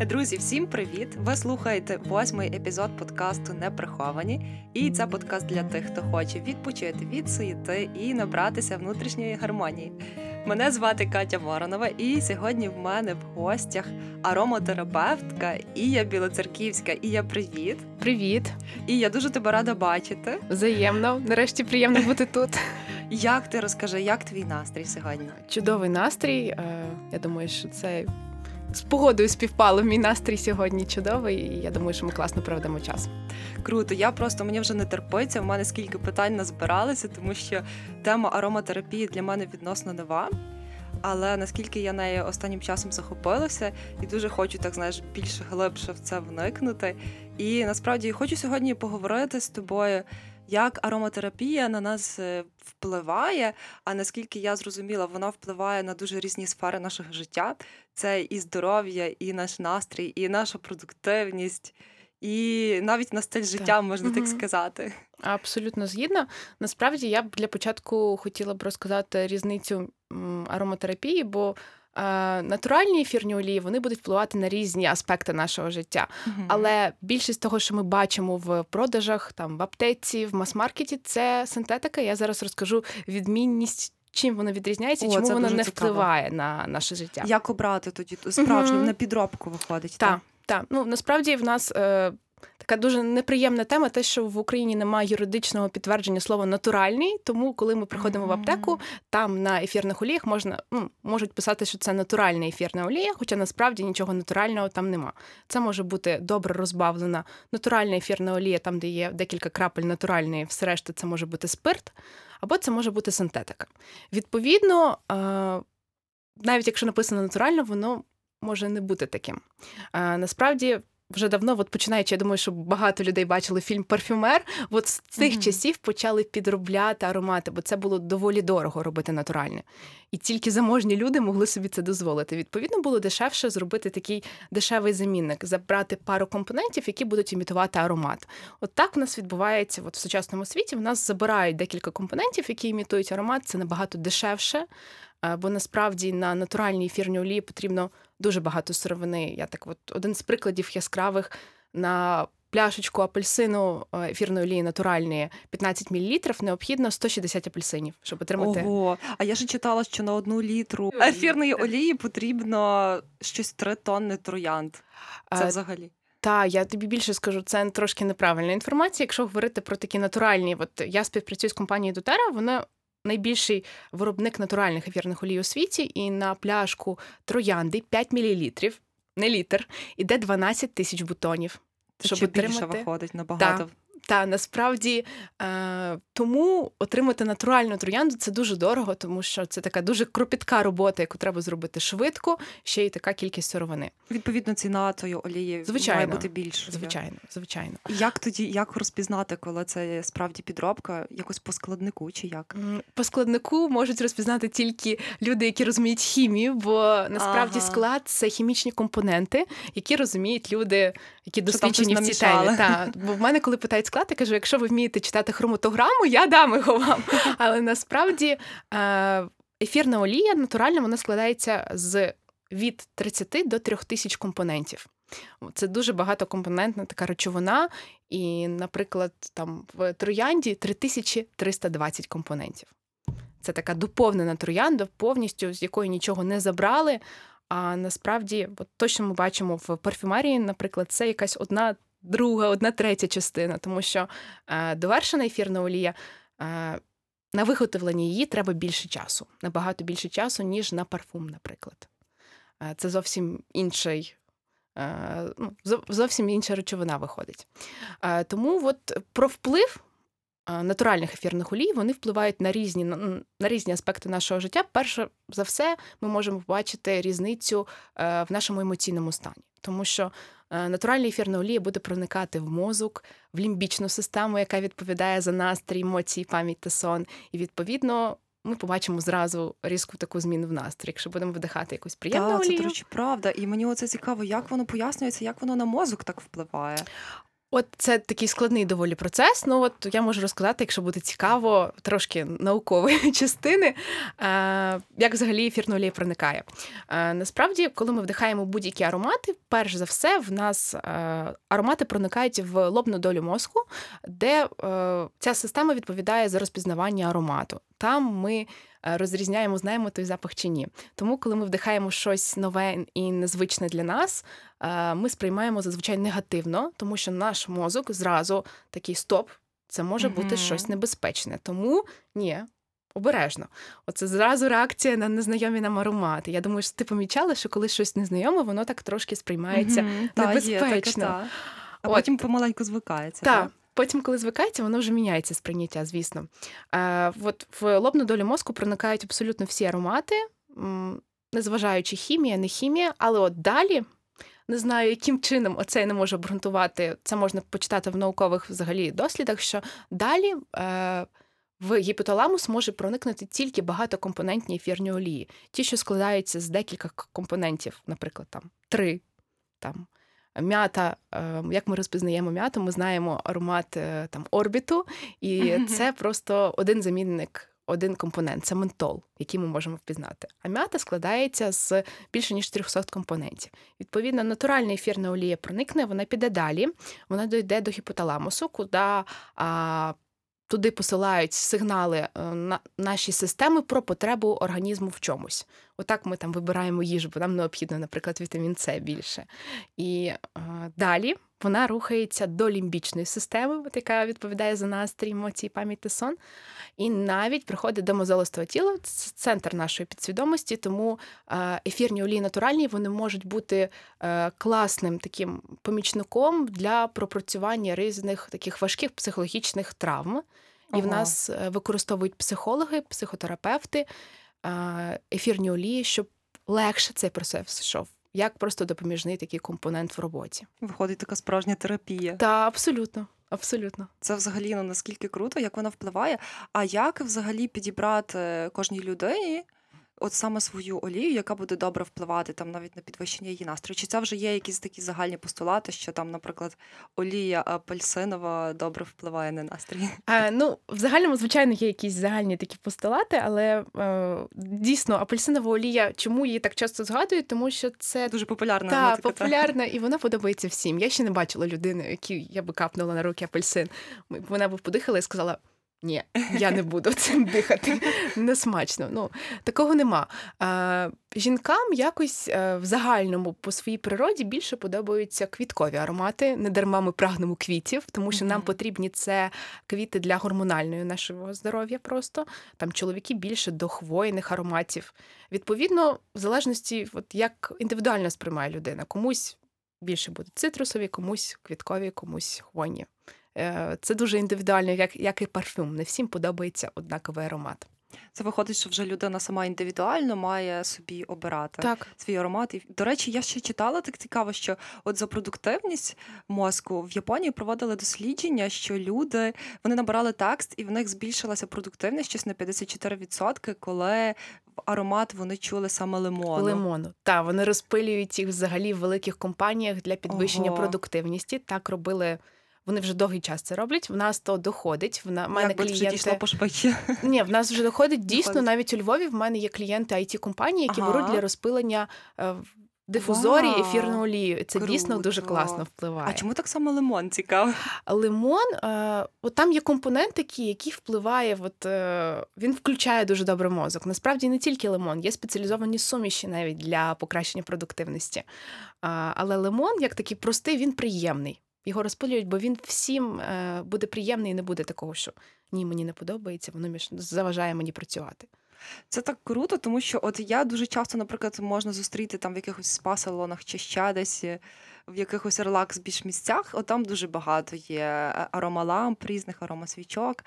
Друзі, всім привіт! Ви слухаєте восьмий епізод подкасту Неприховані. І це подкаст для тих, хто хоче відпочити від суєти і набратися внутрішньої гармонії. Мене звати Катя Воронова, і сьогодні в мене в гостях ароматерапевтка Ія Білоцерківська. Ія, привіт! Привіт! І я дуже тебе рада бачити. Взаємно. Нарешті приємно бути тут. Як ти розкажи, як твій настрій сьогодні? Чудовий настрій. Е, я думаю, що це з погодою співпало. Мій настрій сьогодні чудовий, і я думаю, що ми класно проведемо час. Круто, я просто мені вже не терпиться. У мене скільки питань назбиралися, тому що тема ароматерапії для мене відносно нова. Але наскільки я нею останнім часом захопилася і дуже хочу так знаєш більш глибше в це вникнути. І насправді хочу сьогодні поговорити з тобою як ароматерапія на нас е, впливає. А наскільки я зрозуміла, вона впливає на дуже різні сфери нашого життя. Це і здоров'я, і наш настрій, і наша продуктивність, і навіть на стиль життя, можна угу. так сказати. Абсолютно згідна. Насправді я б для початку хотіла б розказати різницю ароматерапії, бо натуральні ефірні олії вони будуть впливати на різні аспекти нашого життя. Mm-hmm. Але більшість того, що ми бачимо в продажах, там в аптеці, в мас-маркеті, це синтетика. Я зараз розкажу відмінність. Чим воно відрізняється, і чому воно не цікаво. впливає на наше життя? Як обрати тоді справжню mm-hmm. на підробку виходить? Так, так. Ну насправді в нас е, Така дуже неприємна тема, те, що в Україні немає юридичного підтвердження слова натуральний. Тому, коли ми приходимо в аптеку, там на ефірних оліях можна ну, можуть писати, що це натуральна ефірна олія, хоча насправді нічого натурального там нема. Це може бути добре розбавлена натуральна ефірна олія, там де є декілька крапель натуральної, все решта це може бути спирт, або це може бути синтетика. Відповідно, навіть якщо написано натурально, воно може не бути таким. Насправді вже давно, от починаючи, я думаю, що багато людей бачили фільм Парфюмер. От з цих mm-hmm. часів почали підробляти аромати, бо це було доволі дорого робити натуральне. І тільки заможні люди могли собі це дозволити. Відповідно, було дешевше зробити такий дешевий замінник, забрати пару компонентів, які будуть імітувати аромат. От так в нас відбувається от в сучасному світі. В нас забирають декілька компонентів, які імітують аромат. Це набагато дешевше. Бо насправді на натуральній ефірній олії потрібно дуже багато сировини. Я так, от один з прикладів яскравих на пляшечку апельсину е, ефірної олії натуральної 15 мл необхідно 160 апельсинів, щоб отримати. Ого, а я ж читала, що на одну літру ефірної олії потрібно щось 3 тонни троянд. Це взагалі. Та я тобі більше скажу, це трошки неправильна інформація. Якщо говорити про такі натуральні, от я співпрацюю з компанією Дотера, вона найбільший виробник натуральних ефірних олій у світі, і на пляшку троянди 5 мл, не літр, іде 12 тисяч бутонів. Щоб більше отримати... більше виходить набагато. Та, та насправді е, тому отримати натуральну троянду це дуже дорого, тому що це така дуже кропітка робота, яку треба зробити швидко, ще й така кількість сировини. Відповідно, ціна тої олії звичайно, має бути більше. Звичайно, звичайно. Як тоді як розпізнати, коли це справді підробка? Якось по складнику чи як? По складнику можуть розпізнати тільки люди, які розуміють хімію, бо насправді ага. склад це хімічні компоненти, які розуміють люди, які досвідчені в цій темі. Та бо в мене, коли питають склад, я кажу: якщо ви вмієте читати хроматограму, я дам його вам. Але насправді е, ефірна олія натуральна вона складається з від 30 до 3 тисяч компонентів. Це дуже багатокомпонентна така речовина, і, наприклад, там в троянді 3320 компонентів. Це така доповнена троянда, повністю з якої нічого не забрали. А насправді, от точно ми бачимо в парфюмерії, наприклад, це якась одна друга, одна третя частина, тому що е, довершена ефірна олія. Е, на виготовлення її треба більше часу, набагато більше часу, ніж на парфум, наприклад. Е, це зовсім інший, ну, зовсім інша речовина виходить. Тому от про вплив натуральних ефірних олій вони впливають на різні на різні аспекти нашого життя. Перше за все, ми можемо побачити різницю в нашому емоційному стані, тому що натуральна ефірна олія буде проникати в мозок, в лімбічну систему, яка відповідає за настрій, емоції, пам'ять та сон. І відповідно ми побачимо зразу різку таку зміну в настрій, якщо будемо вдихати якусь приємну Так, олію. Це, до речі, правда. І мені оце цікаво, як воно пояснюється, як воно на мозок так впливає. От це такий складний доволі процес. Ну от я можу розказати, якщо буде цікаво, трошки наукової частини, е, як взагалі ефірна олія проникає. Е, насправді, коли ми вдихаємо будь-які аромати, перш за все, в нас е, аромати проникають в лобну долю мозку, де ця система відповідає за розпізнавання аромату. Там ми розрізняємо, знаємо той запах чи ні. Тому, коли ми вдихаємо щось нове і незвичне для нас, ми сприймаємо зазвичай негативно, тому що наш мозок зразу такий стоп, це може бути mm-hmm. щось небезпечне. Тому ні. Обережно, оце зразу реакція на незнайомі нам аромати. Я думаю, що ти помічала, що коли щось незнайоме, воно так трошки сприймається mm-hmm. небезпечно. Та, є, таке, та. А От. потім помаленьку звикається. Так, Потім, коли звикається, воно вже міняється сприйняття, звісно. Е, От в лобну долю мозку проникають абсолютно всі аромати, незважаючи хімія, не хімія, але от далі. Не знаю, яким чином оце я не можу обґрунтувати. Це можна почитати в наукових взагалі дослідах, що далі е, в гіпоталамус може проникнути тільки багатокомпонентні ефірні олії, ті, що складаються з декілька компонентів, наприклад, там три, там м'ята, ем, як ми розпізнаємо м'яту, ми знаємо аромат е, там орбіту, і це просто один замінник. Один компонент це ментол, який ми можемо впізнати. А м'ята складається з більше ніж 300 компонентів. Відповідно, натуральна ефірна олія проникне, вона піде далі, вона дойде до гіпоталамусу, куди а, туди посилають сигнали е, на наші системи про потребу організму в чомусь. Отак ми там вибираємо їжу, бо нам необхідно, наприклад, вітамін С більше. І е, далі вона рухається до лімбічної системи, от яка відповідає за настрій, емоції, пам'ять та сон. І навіть приходить до мозолистого тіла, це центр нашої підсвідомості, тому ефірні олії натуральні вони можуть бути е, класним таким помічником для пропрацювання різних таких важких психологічних травм. І в нас е, використовують психологи, психотерапевти, ефірні олії, щоб легше цей процес йшов як просто допоміжний такий компонент в роботі. Виходить така справжня терапія. Так, абсолютно. Абсолютно, це взагалі ну наскільки круто, як вона впливає. А як взагалі підібрати кожній людині от саме свою олію, яка буде добре впливати там навіть на підвищення її настрою. Чи це вже є якісь такі загальні постулати, що там, наприклад, олія апельсинова добре впливає на настрій? А, Ну, в загальному, звичайно, є якісь загальні такі постулати, але е, дійсно апельсинова олія, чому її так часто згадують? Тому що це дуже популярна. Та, популярна, і вона подобається всім. Я ще не бачила людини, якій я би капнула на руки апельсин. Вона б подихала і сказала. Ні, я не буду цим дихати. Несмачно. Ну, Такого нема. А, Жінкам якось е, в загальному по своїй природі більше подобаються квіткові аромати. Не дарма ми прагнемо квітів, тому що нам потрібні це квіти для гормональної нашого здоров'я. Просто там чоловіки більше до хвойних ароматів. Відповідно, в залежності, от як індивідуально сприймає людина, комусь більше будуть цитрусові, комусь квіткові, комусь хвойні. Е, це дуже індивідуально, як як і парфюм. Не всім подобається однаковий аромат. Це виходить, що вже людина сама індивідуально має собі обирати так. свій аромат. І, До речі, я ще читала так цікаво, що от за продуктивність мозку в Японії проводили дослідження, що люди вони набирали текст, і в них збільшилася продуктивність щось на 54%, коли в аромат вони чули саме лимону. Лимону. Так, вони розпилюють їх взагалі в великих компаніях для підвищення Ого. продуктивності. Так робили. Вони вже довгий час це роблять. В нас то доходить. В на мене клієнти... дійшло пошвидше. Ні, в нас вже доходить дійсно. Доходить. Навіть у Львові в мене є клієнти it компанії, які ага. беруть для розпилення. Е, дифузорі Вау, ефірну олію. Це круто. дійсно дуже класно впливає. А чому так само лимон цікаво? Лимон, е, от там є компонент такий, який впливає, от, е, він включає дуже добре мозок. Насправді не тільки лимон, є спеціалізовані суміші навіть для покращення продуктивності. Е, але лимон, як такий простий, він приємний його розпилюють, бо він всім е, буде приємний і не буде такого, що ні, мені не подобається, воно між заважає мені працювати. Це так круто, тому що от я дуже часто, наприклад, можна зустріти там в якихось спа-салонах чи ще десь е, в якихось релакс більш місцях. От там дуже багато є е, аромаламп, різних аромасвічок.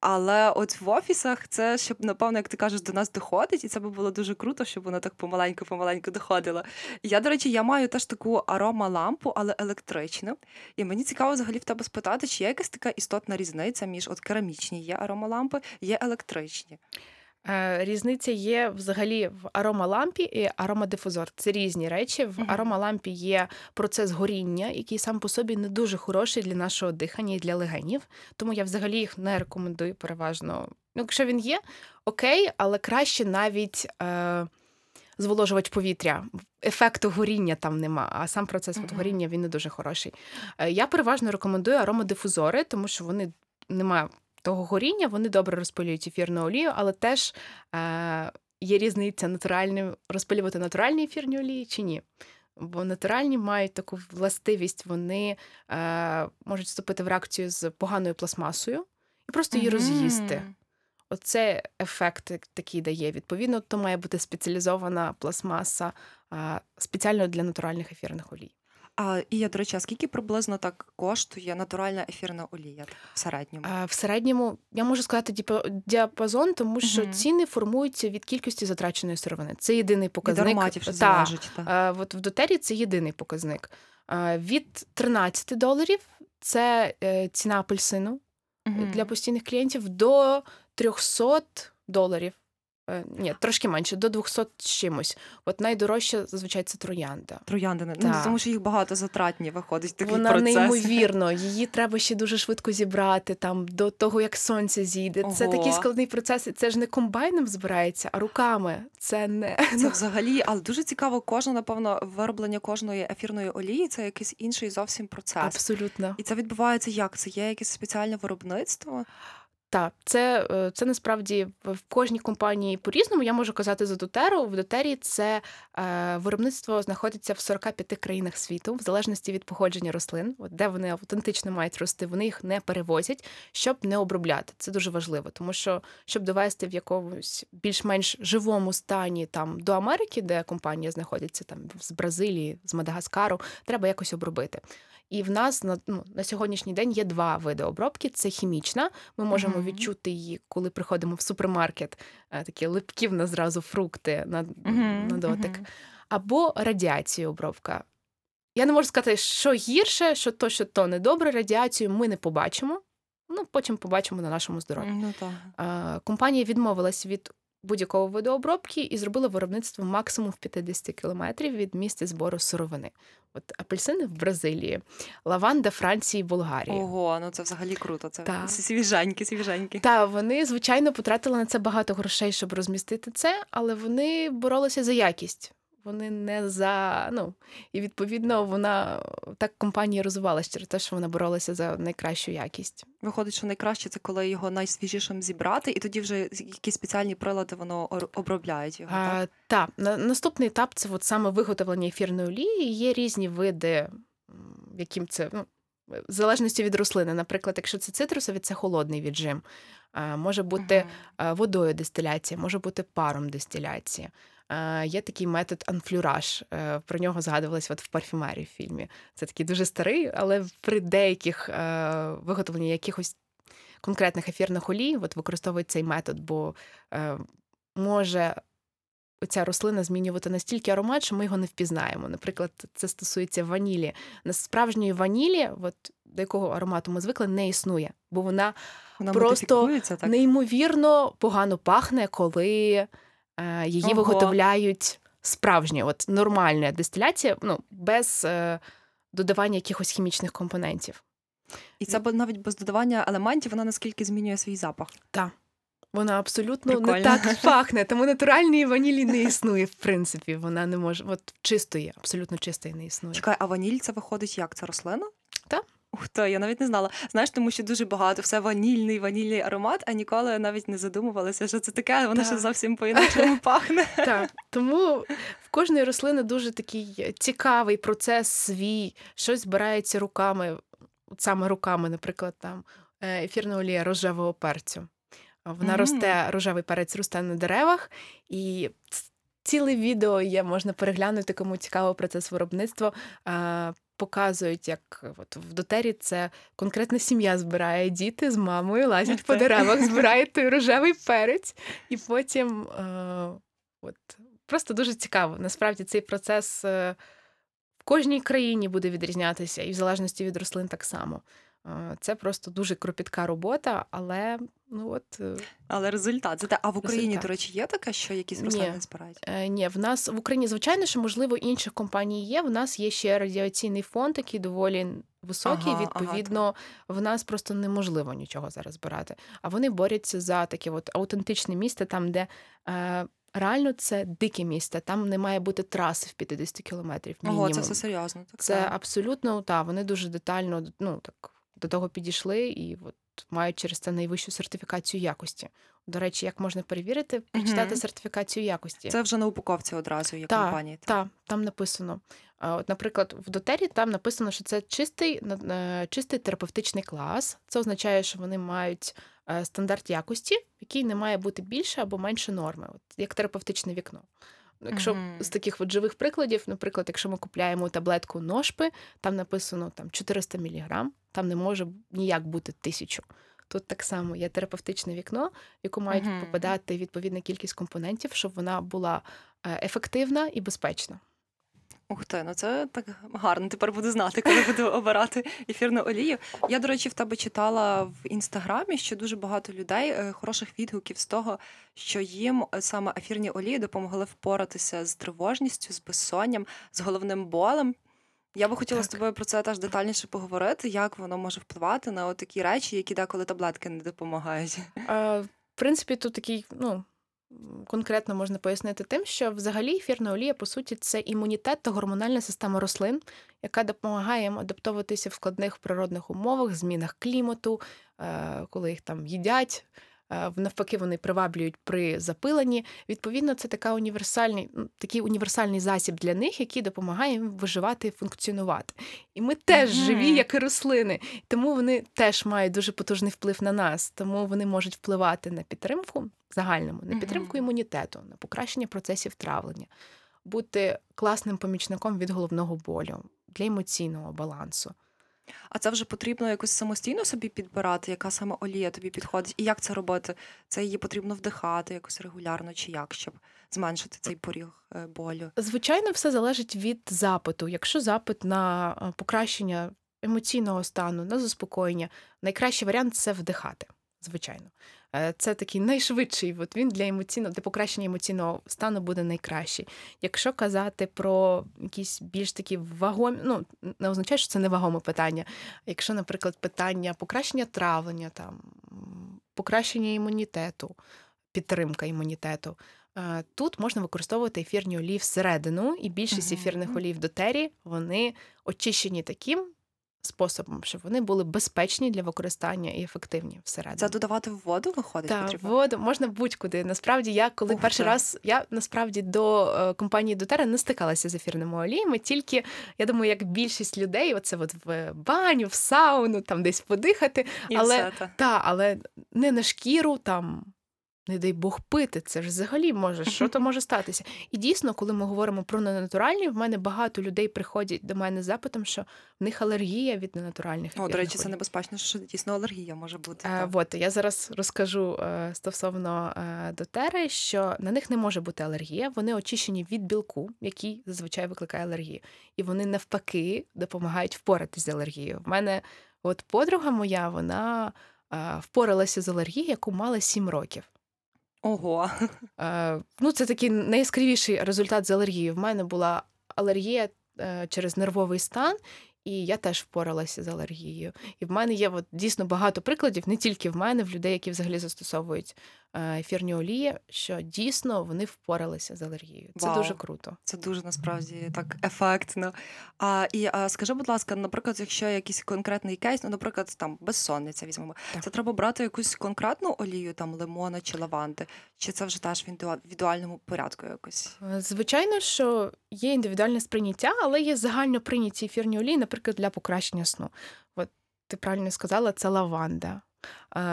Але от в офісах це щоб, напевно, як ти кажеш, до нас доходить, і це би було дуже круто, щоб воно так помаленьку-помаленьку доходило. Я, до речі, я маю теж таку аромалампу, але електричну. І мені цікаво взагалі в тебе спитати, чи є якась така істотна різниця між от керамічні є аромалампи, є електричні. Е, різниця є взагалі в аромалампі і аромадифузор. Це різні речі. В аромалампі є процес горіння, який сам по собі не дуже хороший для нашого дихання і для легенів. Тому я взагалі їх не рекомендую переважно. Ну, якщо він є, окей, але краще навіть. Е- Зволожувач повітря, ефекту горіння там нема, а сам процес Мгм. горіння він не дуже хороший. Е, Я переважно рекомендую аромадифузори, тому що вони немає того горіння, вони добре розпилюють ефірну олію, але теж е, є різниця натуральним розпилювати натуральні ефірні олії чи ні. Бо натуральні мають таку властивість, вони е, можуть вступити в реакцію з поганою пластмасою і просто її роз'їсти. Оце ефект такий дає. Відповідно, то має бути спеціалізована пластмаса а, спеціально для натуральних ефірних олій. А, і я, до речі, а скільки приблизно так коштує натуральна ефірна олія в середньому? А, в середньому я можу сказати діапазон, тому що Мгм. ціни формуються від кількості затраченої сировини. Це єдиний Від показник. ароматів ще Та, залежить. Та. а, от в дотері це єдиний показник. А, від 13 доларів це е, ціна апельсину Мгм. для постійних клієнтів до 300 доларів. Е, Ні, трошки менше, до 200 чимось. От найдорожча зазвичай це троянда. Трояндини. Ну, Так. тому що їх багато затратні виходить такий Вона процес. неймовірно, її треба ще дуже швидко зібрати там до того, як сонце зійде. Це такий складний процес. Це ж не комбайном збирається, а руками. Це не Це взагалі, але дуже цікаво, кожна, напевно, вироблення кожної ефірної олії це якийсь інший зовсім процес. абсолютно. І це відбувається як? Це є якесь спеціальне виробництво? Так, це, е, це насправді в кожній компанії по-різному. Я можу казати за Дотеру. В Дотері це е, виробництво знаходиться в 45 країнах світу, в залежності від походження рослин, от де вони автентично мають рости, вони їх не перевозять, щоб не обробляти. Це дуже важливо, тому що щоб довести в якомусь більш-менш живому стані там до Америки, де компанія знаходиться там з Бразилії, з Мадагаскару, треба якось обробити. І в нас на, ну, на сьогоднішній день є два види обробки: це хімічна. Ми можемо Мгм. відчути її, коли приходимо в супермаркет, е, такі липкі в нас зразу фрукти на, Мгм, на дотик. Або радіацію обробка. Я не можу сказати, що гірше, що то, що то недобре. Радіацію ми не побачимо. Ну, потім побачимо на нашому здоров'ї. Е, Компанія відмовилась від будь-якого виду обробки і зробила виробництво максимум в 50 кілометрів від місця збору сировини. От апельсини в Бразилії, лаванда Франції, Болгарії. Ого, ну це взагалі круто. Це Та. свіжанькі, свіжанькі. Та вони, звичайно, потратили на це багато грошей, щоб розмістити це, але вони боролися за якість. Вони не за ну і відповідно вона так компанія розвивалася через те, що вона боролася за найкращу якість. Виходить, що найкраще це коли його найсвіжішим зібрати, і тоді вже якісь спеціальні прилади воно обробляють його. Так? А, та на, наступний етап це от саме виготовлення ефірної олії. Є різні види, яким це ну, в залежності від рослини. Наприклад, якщо це цитрусові, це холодний віджим. А, може бути водою дистиляція, може бути паром дистиляція. А, Є такий метод анфлюраж. е, Про нього згадувалось от в парфюмерії в фільмі. Це такий дуже старий, але при деяких е, виготовленні якихось конкретних ефірних олій от використовують цей метод, бо е, може оця рослина змінювати настільки аромат, що ми його не впізнаємо. Наприклад, це стосується ванілі. На справжньої ванілі, от до якого аромату ми звикли, не існує, бо вона Вона просто так? неймовірно погано пахне, коли е, її Ого. виготовляють справжня, от нормальна дистиляція, ну без е, додавання якихось хімічних компонентів. І це навіть без додавання елементів вона наскільки змінює свій запах. Так. Вона абсолютно не так пахне, тому натуральної ванілі не існує, в принципі. Вона не може, от чистої, абсолютно чистої не існує. Чекай, а ваніль це виходить як? Це рослина? Та. Ух я навіть не знала. Знаєш, тому що дуже багато все ванільний, ванільний аромат, а ніколи навіть не задумувалася, що це таке, воно ще зовсім по-іншому пахне. Так, тому в кожної рослини дуже такий цікавий процес свій, щось збирається руками, саме руками, наприклад, там е, ефірна олія рожевого перцю. Вона росте, рожевий перець росте на деревах, і ціле відео є, можна переглянути, кому цікаво процес виробництва. Е, Показують, як от в дотері це конкретна сім'я збирає діти з мамою, лазять по деревах, збирають той рожевий перець, і потім е, от просто дуже цікаво. Насправді цей процес е, в кожній країні буде відрізнятися, і в залежності від рослин так само. Це просто дуже кропітка робота, але ну от е, Але результат. Це. А в Україні, Результат. до речі, є таке, що якісь рослини збирають? Е, Ні, в нас в Україні, звичайно, що можливо інших компаній є. В нас є ще радіаційний фонд, який доволі високий. Ага, Відповідно, в нас просто неможливо нічого зараз збирати. А вони борються за таке от аутентичне місце, там, де е, реально це дике місце, там не має бути траси в 50 кілометрів. Мінімум. Ого, це все серйозно. Так, Це так. абсолютно та вони дуже детально ну так до того підійшли і от мають через це найвищу сертифікацію якості. До речі, як можна перевірити, прочитати Мгм. сертифікацію якості. Це вже на упаковці одразу є Так, компанії. Так, там написано. От, наприклад, в дотері там написано, що це чистий, е, чистий терапевтичний клас. Це означає, що вони мають е, стандарт якості, який не має бути більше або менше норми, от, як терапевтичне вікно. Якщо Мгм. з таких от живих прикладів, наприклад, якщо ми купляємо таблетку ношпи, там написано там 400 мг, там не може ніяк бути тисячу. Тут так само є терапевтичне вікно, в яку мають Мгм. попадати відповідна кількість компонентів, щоб вона була е, ефективна і безпечна. Ух ти, ну це так гарно. Тепер буду знати, коли буду обирати ефірну олію. Я, до речі, в тебе читала в інстаграмі, що дуже багато людей е, хороших відгуків з того, що їм е, саме ефірні олії допомогли впоратися з тривожністю, з безсонням, з головним болем. Я би хотіла з тобою про це теж детальніше поговорити, як воно може впливати на такі речі, які деколи таблетки не допомагають. Е, В принципі, тут такий, ну. Конкретно можна пояснити тим, що взагалі ефірна олія, по суті, це імунітет та гормональна система рослин, яка допомагає їм адаптовуватися в складних природних умовах, змінах клімату, е, коли їх там їдять. Е, Навпаки, вони приваблюють при запиленні. Відповідно, це така універсальний, такий універсальний засіб для них, який допомагає їм виживати і функціонувати. І ми теж Мгм. живі, як і рослини. Тому вони теж мають дуже потужний вплив на нас, тому вони можуть впливати на підтримку загальному, на підтримку Мгм. імунітету, на покращення процесів травлення, бути класним помічником від головного болю для емоційного балансу. А це вже потрібно якось самостійно собі підбирати, яка саме олія тобі підходить, і як це робити? Це її потрібно вдихати якось регулярно, чи як, щоб зменшити цей поріг е, болю. Звичайно, все залежить від запиту. Якщо запит на е, покращення емоційного стану, на заспокоєння, найкращий варіант це вдихати. Звичайно, Е, це такий найшвидший. От він для емоційного для покращення емоційного стану буде найкращий. Якщо казати про якісь більш такі вагомі, ну не означає, що це не вагоме питання. Якщо, наприклад, питання покращення травлення, там покращення імунітету, підтримка імунітету. Е, Тут можна використовувати ефірні олії всередину, і більшість ефірних олій в дотері вони очищені таким способом, щоб вони були безпечні для використання і ефективні всередину. Це додавати в воду виходить Так, потрібно? воду можна будь-куди. Насправді, я коли Ух перший ти. раз я насправді до е, компанії Дотера не стикалася з ефірними оліями, тільки я думаю, як більшість людей, оце от в баню, в сауну, там десь подихати. І але все та. та, але не на шкіру там. Не дай Бог пити, це ж взагалі може, що то може статися. І дійсно, коли ми говоримо про ненатуральні, в мене багато людей приходять до мене з запитом, що в них алергія від ненатуральних. О, до речі, це небезпечно, що дійсно алергія може бути. Е, от я зараз розкажу е, стосовно е, дотери, що на них не може бути алергія. Вони очищені від білку, який зазвичай викликає алергію, і вони навпаки допомагають впоратись з алергією. В мене от подруга моя, вона е, впоралася з алергією, яку мала 7 років. Ого. Е, ну, це такий найяскравіший результат з алергії. В мене була алергія е, через нервовий стан, і я теж впоралася з алергією. І в мене є от, дійсно багато прикладів, не тільки в мене, в людей, які взагалі застосовують е, ефірні олії, що дійсно вони впоралися з алергією. Це Вау. дуже круто. Це дуже насправді так ефектно. А, і а, скажи, будь ласка, наприклад, якщо якийсь конкретний кейс, ну, наприклад, там безсонниця візьмемо, Так. це треба брати якусь конкретну олію, там лимона чи лаванди, чи це вже теж в індивідуальному порядку якось? Е, Звичайно, що є індивідуальне сприйняття, але є загально прийняті ефірні олії, наприклад, для покращення сну. От ти правильно сказала, це лаванда,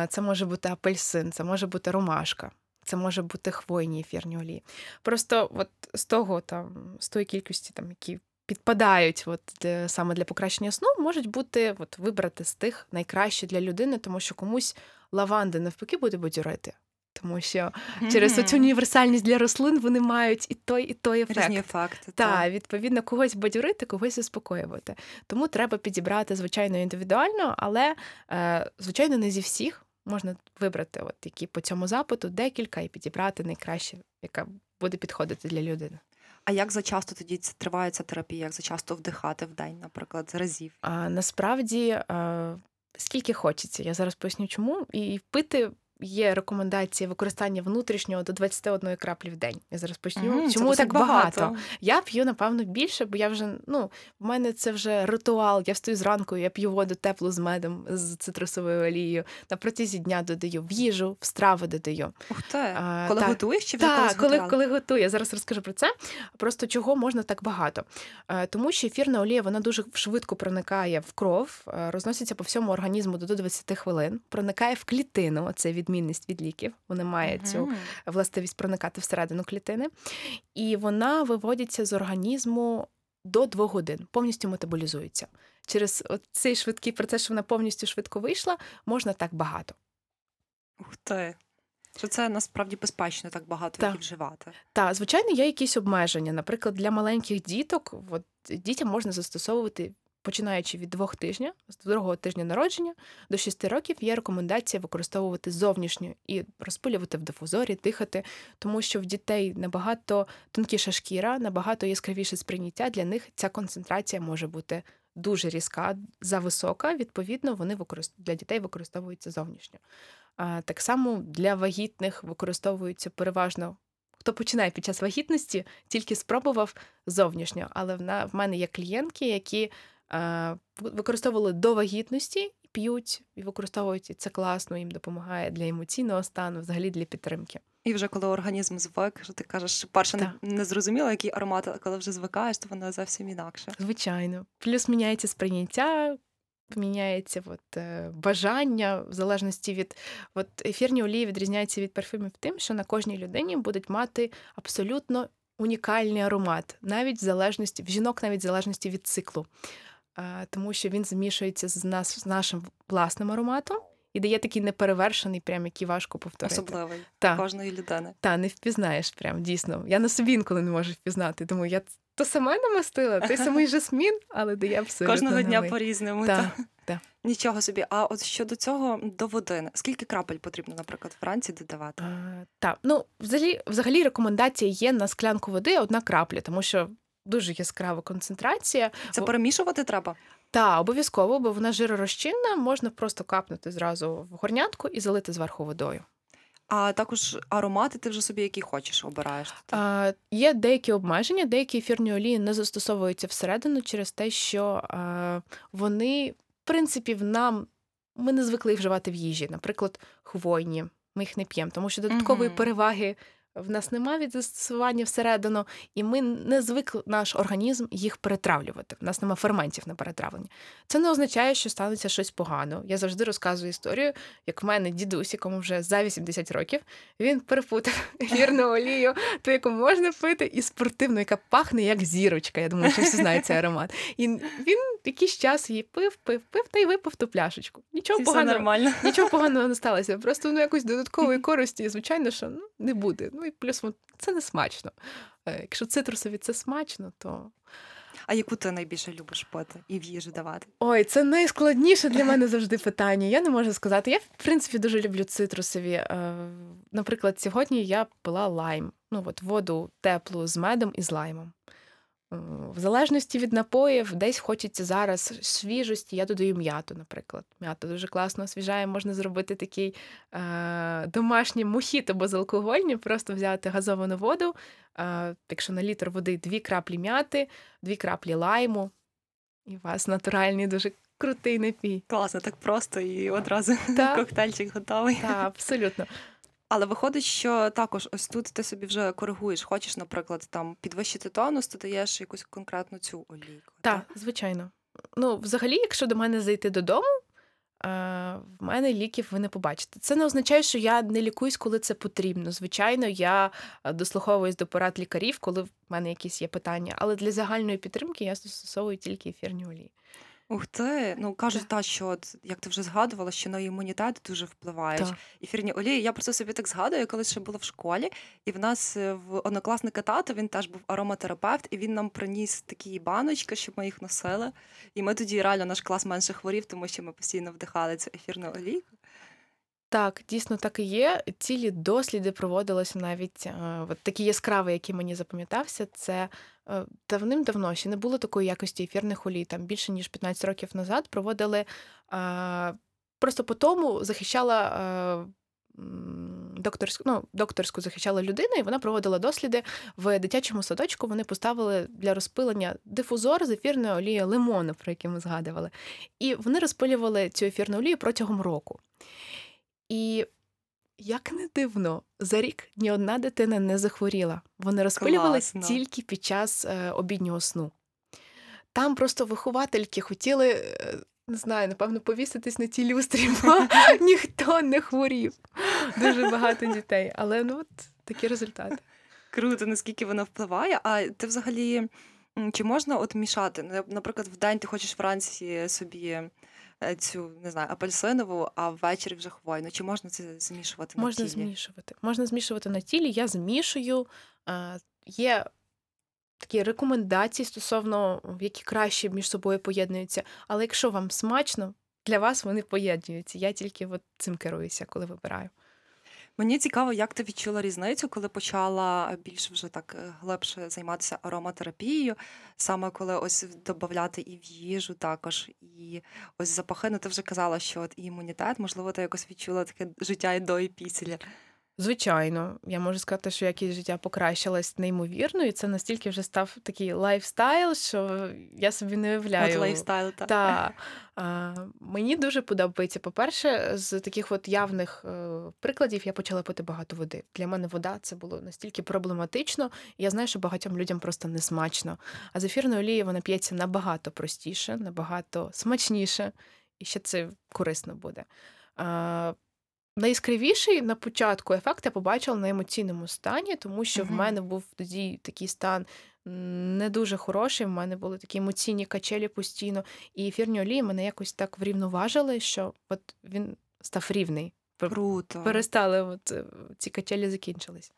це може бути апельсин, це може бути ромашка. Це може бути хвойні ефірні олії. Просто от з того там, з тої кількості, там, які підпадають от, саме для покращення сну, можуть бути от, вибрати з тих найкраще для людини, тому що комусь лаванди навпаки буде бадьорити. Тому що через оцю універсальність для рослин вони мають і той, і той ефект. Різні ефекти. Так, відповідно, когось бадьорити, когось заспокоювати. Тому треба підібрати, звичайно, індивідуально, але, е, звичайно, не зі всіх можна вибрати, от які по цьому запиту, декілька і підібрати найкраще, яка буде підходити для людини. А як за часто тоді триває ця терапія? Як за часто вдихати в день, наприклад, з разів? А насправді е, скільки хочеться, я зараз поясню, чому і пити є рекомендації використання внутрішнього до 21 краплі в день. Я зараз почну. Мгм, це Чому так багато? Я п'ю, напевно, більше, бо я вже, ну, в мене це вже ритуал. Я встаю зранку, я п'ю воду теплу з медом, з цитрусовою олією. На протязі дня додаю в їжу, в страви додаю. Ух ти. А, коли так. готуєш чи Так, коли, готувала? коли готую, я зараз розкажу про це. Просто чого можна так багато. Е, Тому що ефірна олія вона дуже швидко проникає в кров, е, розноситься по всьому організму до 20 хвилин, проникає в клітину. Це відмінність від ліків. Вона має цю властивість проникати всередину клітини, і вона виводиться з організму до двох годин, повністю метаболізується. Через цей швидкий процес, що вона повністю швидко вийшла, можна так багато. Ух ти. Що це насправді безпечно так багато Так. її вживати. Так, звичайно, є якісь обмеження. Наприклад, для маленьких діток, от, дітям можна застосовувати. Починаючи від двох тижнів, з другого тижня народження до шести років, є рекомендація використовувати зовнішню і розпилювати в дифузорі, дихати, тому що в дітей набагато тонкіша шкіра, набагато яскравіше сприйняття. Для них ця концентрація може бути дуже різка, зависока. Відповідно, вони використ... для дітей використовуються зовнішньо. А, так само для вагітних використовуються переважно. Хто починає під час вагітності, тільки спробував зовнішньо. Але в, мене є клієнтки, які використовували до вагітності, п'ють і використовують і це класно, їм допомагає для емоційного стану, взагалі для підтримки. І вже коли організм звик, що ти кажеш, що перше не, Так. не зрозуміло, який аромат, а коли вже звикаєш, то воно зовсім інакше. Звичайно. Плюс міняється сприйняття, міняється от, е, бажання, в залежності від от, ефірні олії відрізняються від парфюмів тим, що на кожній людині будуть мати абсолютно унікальний аромат, навіть в залежності, в жінок навіть в залежності від циклу. Тому що він змішується з, нас, з нашим власним ароматом і дає такий неперевершений, прям який важко повторити. Особливий Так. кожної людини. Та не впізнаєш прям дійсно. Я на собі інколи не можу впізнати. Думаю, я то сама намастила, той самий жасмін, але дає абсолютно Кожного дня по-різному. Так, та. Нічого собі. А от щодо цього до води, скільки крапель потрібно, наприклад, вранці додавати? Е, Так, ну взагалі, взагалі рекомендація є на склянку води одна крапля, тому що дуже яскрава концентрація. Це перемішувати треба? Та обов'язково, бо вона жиророзчинна, можна просто капнути зразу в горнятку і залити зверху водою. А також аромати ти вже собі які хочеш обираєш. А, є деякі обмеження, деякі ефірні олії не застосовуються всередину через те, що а, вони, в принципі, в нам ми не звикли їх вживати в їжі. Наприклад, хвойні. Ми їх не п'ємо, тому що додаткової Мгм. переваги в нас немає від застосування всередину, і ми не звикли наш організм їх перетравлювати. В нас немає ферментів на перетравлення. Це не означає, що станеться щось погано. Я завжди розказую історію, як в мене дідусь, якому вже за 80 років, він перепутав ефірну олію, ту, яку можна пити, і спортивну, яка пахне як зірочка. Я думаю, що всі знають цей аромат. І він якийсь час її пив, пив, пив та й випив ту пляшечку. Нічого Це поганого. нормально. Нічого поганого не сталося. Просто ну, якоїсь додаткової користі, звичайно, що ну, не буде. Ну і плюс це не смачно. Е, Якщо цитрусові це смачно, то А яку ти найбільше любиш пити і в їжу давати? ой, це найскладніше для мене завжди питання. Я не можу сказати. Я, в принципі, дуже люблю цитрусові. Е, Наприклад, сьогодні я пила лайм. Ну, от воду теплу з медом і з лаймом. Е, В залежності від напоїв, десь хочеться зараз свіжості, я додаю м'яту, наприклад. М'ята дуже класно освіжає, можна зробити такий е, домашній мохіто безалкогольні, просто взяти газовану воду, е, якщо на літр води дві краплі м'яти, дві краплі лайму, і у вас натуральний дуже крутий напій. Класно, так просто і одразу Так, коктейльчик готовий. та, абсолютно. Але виходить, що також ось тут ти собі вже коригуєш. Хочеш, наприклад, там підвищити тонус, ти даєш якусь конкретну цю олійку. Так, звичайно. Ну, взагалі, якщо до мене зайти додому, е, в мене ліків ви не побачите. Це не означає, що я не лікуюсь, коли це потрібно. Звичайно, я е, дослуховуюсь до порад лікарів, коли в мене якісь є питання. Але для загальної підтримки я застосовую тільки ефірні олії. Ух ти, ну кажуть, та що от, як ти вже згадувала, що на імунітет дуже впливають Так. ефірні олії. Я просто собі так згадую, я колись ще була в школі, і в нас е, в однокласника тато він теж був ароматерапевт, і він нам приніс такі баночки, щоб ми їх носили. І ми тоді реально наш клас менше хворів, тому що ми постійно вдихали цю ефірну олійку. Так, дійсно так і є. Цілі досліди проводилися навіть е, от такі яскраві, які мені запам'ятався. Це е, давним-давно ще не було такої якості ефірних олій. Там більше ніж 15 років назад проводили е, просто по тому захищала. Докторську, ну, докторську захищала людина, і вона проводила досліди в дитячому садочку. Вони поставили для розпилення дифузор з ефірної олії лимону, про який ми згадували. І вони розпилювали цю ефірну олію протягом року. І як не дивно, за рік ні одна дитина не захворіла. Вони розпилювали Класно. тільки під час е, обіднього сну. Там просто виховательки хотіли, е, не знаю, напевно, повіситись на тій люстрі, бо ніхто не хворів. Дуже багато дітей. Але ну от такі результати. Круто, наскільки вона впливає. А ти взагалі чи можна от мішати? Наприклад, в день ти хочеш вранці собі цю не знаю, апельсинову, а ввечері вже хвойну. Чи можна це змішувати на Можна тілі? змішувати. Можна змішувати на тілі. Я змішую. Е, Є такі рекомендації стосовно які краще між собою поєднуються. Але якщо вам смачно, для вас вони поєднуються. Я тільки от цим керуюся, коли вибираю. Мені цікаво, як ти відчула різницю, коли почала більш вже так е, глибше займатися ароматерапією, саме коли ось додати і в їжу також, і ось запахи. Ну ти вже казала, що от імунітет, можливо, ти якось відчула таке життя і до, і після. Звичайно, я можу сказати, що якість життя покращилась неймовірно, і це настільки вже став такий lifestyle, що я собі не От уявляю. lifestyle, так. Та а, мені дуже подобається. По-перше, з таких от явних е, прикладів я почала пити багато води. Для мене вода це було настільки проблематично, і я знаю, що багатьом людям просто не смачно. А з ефірної олії вона п'ється набагато простіше, набагато смачніше, і ще це корисно буде. А, Найяскравіший на початку ефект я побачила на емоційному стані, тому що в мене був тоді такий стан не дуже хороший. В мене були такі емоційні качелі постійно, і ефірні олії мене якось так врівноважили, що от він став рівний. Круто. Перестали, от е, ці качелі закінчились.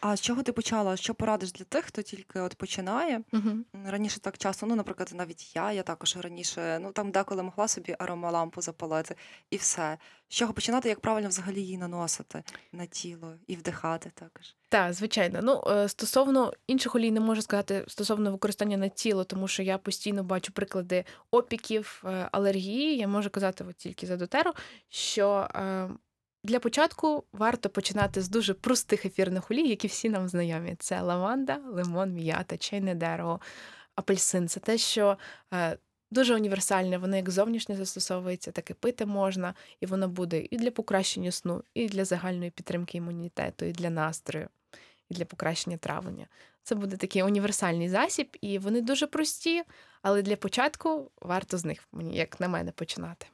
А з чого ти почала? Що порадиш для тих, хто тільки от починає? Угу. Раніше так часто, ну, наприклад, навіть я, я також раніше, ну там деколи могла собі аромалампу запалити, і все. З чого починати, як правильно взагалі її наносити на тіло і вдихати також. Так, звичайно. Ну, е, стосовно інших олій не можу сказати стосовно використання на тіло, тому що я постійно бачу приклади опіків, е, алергії. Я можу казати от тільки за дотеру, що е, для початку варто починати з дуже простих ефірних олій, які всі нам знайомі. Це лаванда, лимон, м'ята, чайне дерево, апельсин. Це те, що е, дуже універсальне, воно як зовнішнє застосовується, так і пити можна, і воно буде і для покращення сну, і для загальної підтримки імунітету, і для настрою, і для покращення травлення. Це буде такий універсальний засіб, і вони дуже прості, але для початку варто з них, як на мене, починати.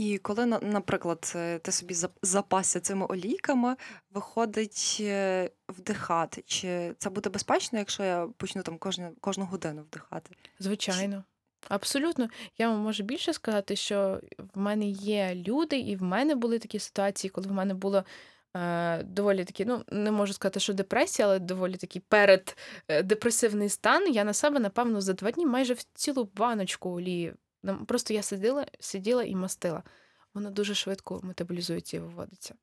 І коли, на- наприклад, е, ти собі зап- запасся цими олійками, виходить е, вдихати. Чи це буде безпечно, якщо я почну там кожну, кожну годину вдихати? Звичайно. Абсолютно. Я вам можу більше сказати, що в мене є люди, і в мене були такі ситуації, коли в мене було е, доволі такі, ну не можу сказати, що депресія, але доволі такий переддепресивний стан. Я на себе, напевно, за два дні майже в цілу баночку олії. Просто я сиділа, сиділа і мастила. Воно дуже швидко метаболізується і виводиться.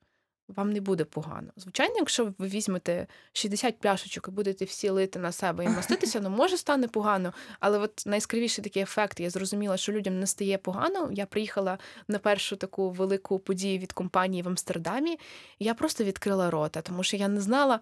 Вам не буде погано. Звичайно, якщо ви візьмете 60 пляшечок і будете всі лити на себе і маститися, ну може стане погано. Але от найскравіший такий ефект, я зрозуміла, що людям не стає погано. Я приїхала на першу таку велику подію від компанії в Амстердамі, і я просто відкрила рота, тому що я не знала,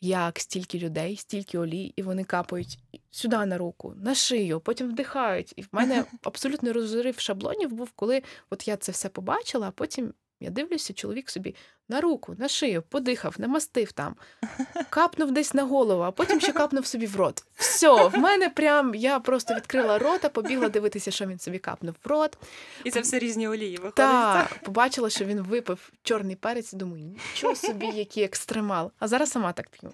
як стільки людей, стільки олій, і вони капають сюди на руку, на шию, потім вдихають. І в мене абсолютно розрив шаблонів був, коли от я це все побачила, а потім. Я дивлюся, чоловік собі на руку, на шию, подихав, намастив там, капнув десь на голову, а потім ще капнув собі в рот. Все, в мене прям я просто відкрила рота, побігла дивитися, що він собі капнув в рот. І це все різні олії виходить. Та побачила, що він випив чорний перець, і думаю, нічого собі, який екстремал. А зараз сама так п'ю.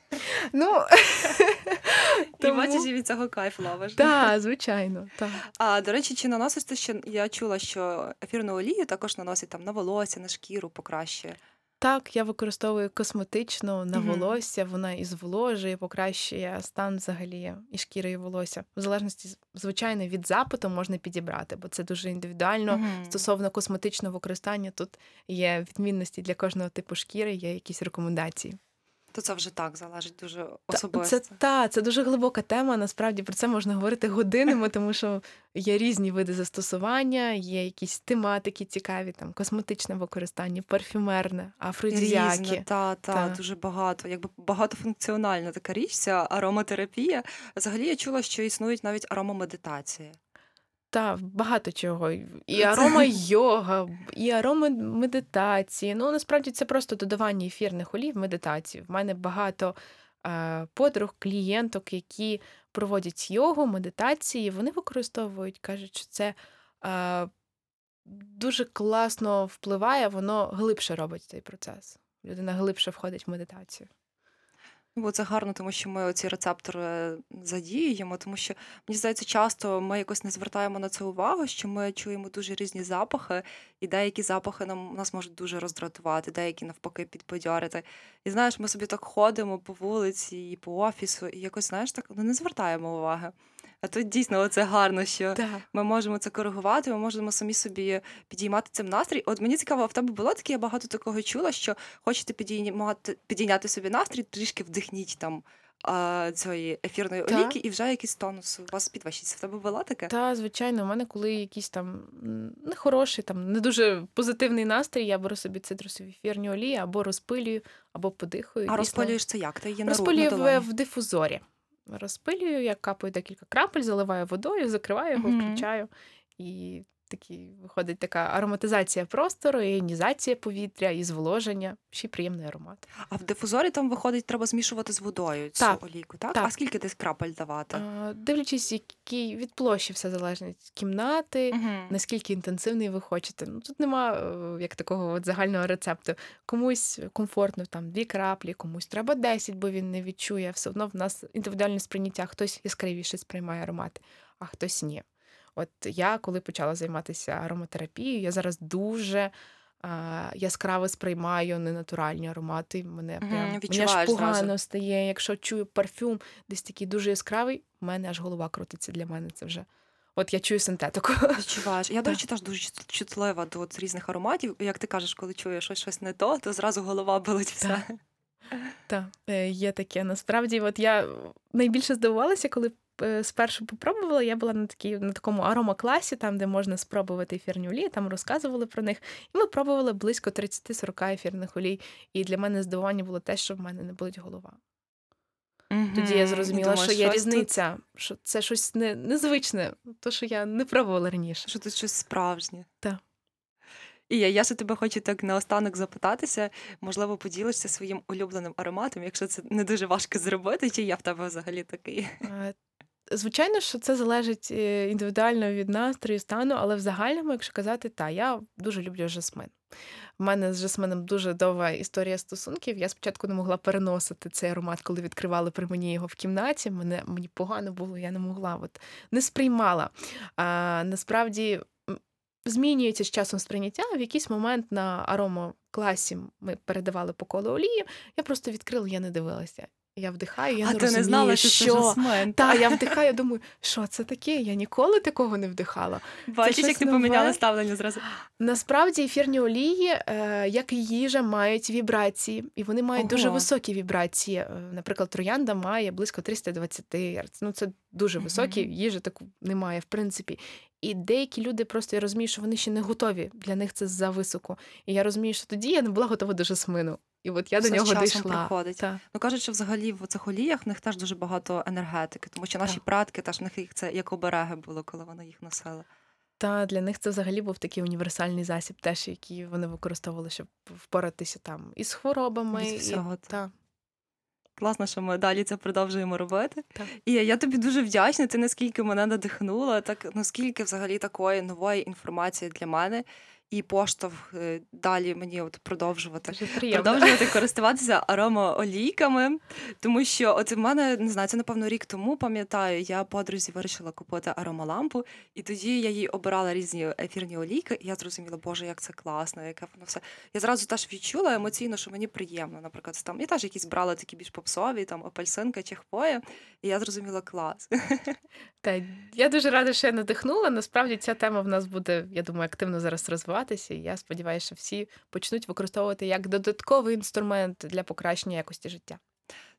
Ну І бачиш, від цього кайф ловиш. Так, звичайно. Так. А до речі, чи наносиш ти ще я чула, що ефірну олію також наносять там на волосся, на шкіру покращує. Так, я використовую косметичну на волосся, вона і зволожує, покращує стан взагалі і шкіри, і волосся. В залежності, звичайно, від запиту можна підібрати, бо це дуже індивідуально. Мгм. Стосовно косметичного використання, тут є відмінності для кожного типу шкіри, є якісь рекомендації. То це вже так залежить дуже особисто. Це та це дуже глибока тема. Насправді про це можна говорити годинами, тому що є різні види застосування, є якісь тематики цікаві, там косметичне використання, парфюмерне, афродизіаки. Різне, та, та, Та. дуже багато. Якби багатофункціональна така річ, ця ароматерапія. Взагалі я чула, що існують навіть аромамедитації. Та багато чого. І арома йога, і арома медитації. Ну насправді це просто додавання ефірних олій в медитацію. В мене багато е, подруг, клієнток, які проводять йогу, медитації. Вони використовують, кажуть, що це е, дуже класно впливає, воно глибше робить цей процес. Людина глибше входить в медитацію. Бо це гарно, тому що ми ці рецептори задіюємо, тому що мені здається, часто ми якось не звертаємо на це увагу, що ми чуємо дуже різні запахи, і деякі запахи нам нас можуть дуже роздратувати, деякі навпаки підбадьорити. І знаєш, ми собі так ходимо по вулиці і по офісу, і якось знаєш так ну, не звертаємо уваги. А тут дійсно це гарно, що Так. ми можемо це коригувати, ми можемо самі собі підіймати цим настрій. От мені цікаво, в тебе було таке, я багато такого чула, що хочете підіймати, підійняти собі настрій, трішки вдихніть там а, цієї ефірної Так. олійки, і вже якийсь тонус у вас підвищиться. В тебе було таке? Та, звичайно, у мене коли якийсь там нехороший, там не дуже позитивний настрій, я беру собі цитрусові ефірні олії або розпилюю, або подихаю. А Дійсно, розпалюєш це як? Ти її розпилюю на в, в дифузорі. Розпилюю, я капаю декілька крапель, заливаю водою, закриваю його, включаю. І такий виходить така ароматизація простору, іонізація повітря, і зволоження. Ще й приємний аромат. А в дифузорі там виходить, треба змішувати з водою цю Так. олійку, так? Так. А скільки десь крапель давати? А, дивлячись, який від площі все залежить кімнати, Мгм. наскільки інтенсивний ви хочете. Ну тут нема е, як такого от загального рецепту. Комусь комфортно там дві краплі, комусь треба 10, бо він не відчує. Все одно в нас індивідуальне сприйняття. Хтось яскравіше сприймає аромати, а хтось ні. От я, коли почала займатися ароматерапією, я зараз дуже яскраво сприймаю ненатуральні аромати. Мене прям мені аж погано зразу. стає. Якщо чую парфюм, десь такий дуже яскравий, в мене аж голова крутиться для мене. Це вже. От я чую синтетику. Відчуваєш. Я, до речі, теж дуже чутлива до різних ароматів. Як ти кажеш, коли чуєш щось, щось не то, то зразу голова болить все. Так, е, є таке. Насправді, от я найбільше здивувалася, коли спершу попробувала. Я була на такій на такому аромакласі, там, де можна спробувати ефірні олії, там розказували про них. І ми пробували близько 30-40 ефірних олій. І для мене здивування було те, що в мене не болить голова. Тоді я зрозуміла, що є різниця, що це щось не, незвичне, то, що я не пробувала раніше. Що тут щось справжнє. Так. І я, я ще тебе хочу так наостанок запитатися. Можливо, поділишся своїм улюбленим ароматом, якщо це не дуже важко зробити, чи я в тебе взагалі такий. Звичайно, що це залежить е, індивідуально від настрою, стану, але в загальному, якщо казати, та я дуже люблю жасмин. У мене з жасмином дуже довга історія стосунків. Я спочатку не могла переносити цей аромат, коли відкривали при мені його в кімнаті. Мене мені погано було, я не могла, от не сприймала. А насправді змінюється з часом сприйняття. В якийсь момент на аромакласі ми передавали по колу олії. Я просто відкрила, я не дивилася. Я вдихаю, я а не ти розумію, не знала, що, що це жасмин. та, я вдихаю, думаю, що це таке? Я ніколи такого не вдихала. Бачиш, як ти нове. поміняла ставлення зразу. Насправді ефірні олії, е, як і їжа, мають вібрації, і вони мають дуже високі вібрації. Е, Наприклад, троянда має близько 320 Гц. Ну це дуже високі, їжі таку немає, в принципі. І деякі люди просто я розумію, що вони ще не готові. Для них це зависоко. І я розумію, що тоді я не була готова до жасмину. І от я Все до нього часом дійшла. приходить. Та. Ну кажуть, що взагалі в цих оліях в них теж дуже багато енергетики, тому що наші Так. предки теж в них їх це як обереги було, коли вони їх носили. Та для них це взагалі був такий універсальний засіб, теж який вони використовували, щоб впоратися там із хворобами. І, всього, та. Класно, що ми далі це продовжуємо робити. Так. І я тобі дуже вдячна. Ти наскільки мене надихнула, так наскільки взагалі такої нової інформації для мене. І поштовх е, далі мені от продовжувати. Продовжувати користуватися аромаолійками, тому що от в мене не знаю, це напевно рік тому пам'ятаю. Я подрузі вирішила купити аромалампу, і тоді я їй обирала різні ефірні олійки, і я зрозуміла, боже, як це класно, яке воно все. Я зразу теж відчула емоційно, що мені приємно. Наприклад, там я теж якісь брала такі більш попсові, там апельсинка чи хвоя, і я зрозуміла клас. Та я дуже рада, що я надихнула. Насправді ця тема в нас буде, я думаю, активно зараз розвиватися. І я сподіваюся, що всі почнуть використовувати як додатковий інструмент для покращення якості життя.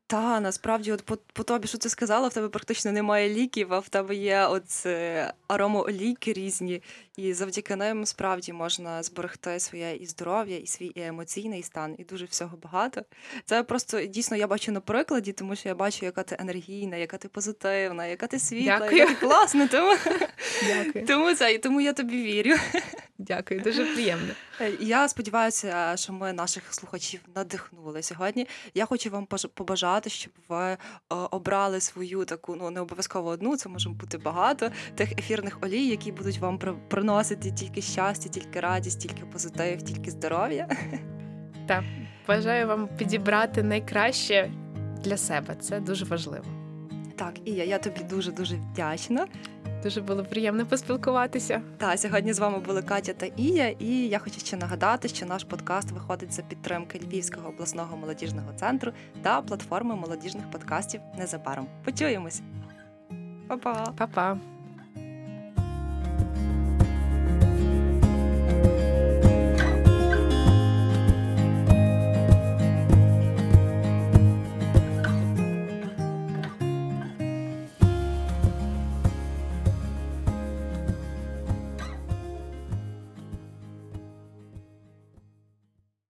Та насправді, от по, по тобі, що ти сказала, в тебе практично немає ліків, а в тебе є от е, аромаолійки різні, і завдяки ним справді можна зберегти своє і здоров'я, і свій і емоційний стан, і дуже всього багато. Це просто дійсно я бачу на прикладі, тому що я бачу, яка ти енергійна, яка ти позитивна, яка ти світла, Дякую. яка ти класна. Тому, Дякую. тому це і тому я тобі вірю. Дякую, дуже приємно. Е, Я сподіваюся, що ми наших слухачів надихнули сьогодні. Я хочу вам пож- побажати, щоб ви е, обрали свою таку, ну не обов'язково одну, це може бути багато тих ефірних олій, які будуть вам при- приносити тільки щастя, тільки радість, тільки позитив, тільки здоров'я. Так, бажаю вам підібрати найкраще для себе. Це дуже важливо. Так, і я, я тобі дуже дуже вдячна. Дуже було приємно поспілкуватися. Та сьогодні з вами були Катя та Ія, і я хочу ще нагадати, що наш подкаст виходить за підтримки Львівського обласного молодіжного центру та платформи молодіжних подкастів незабаром. Почуємось, Па-па! Па-па!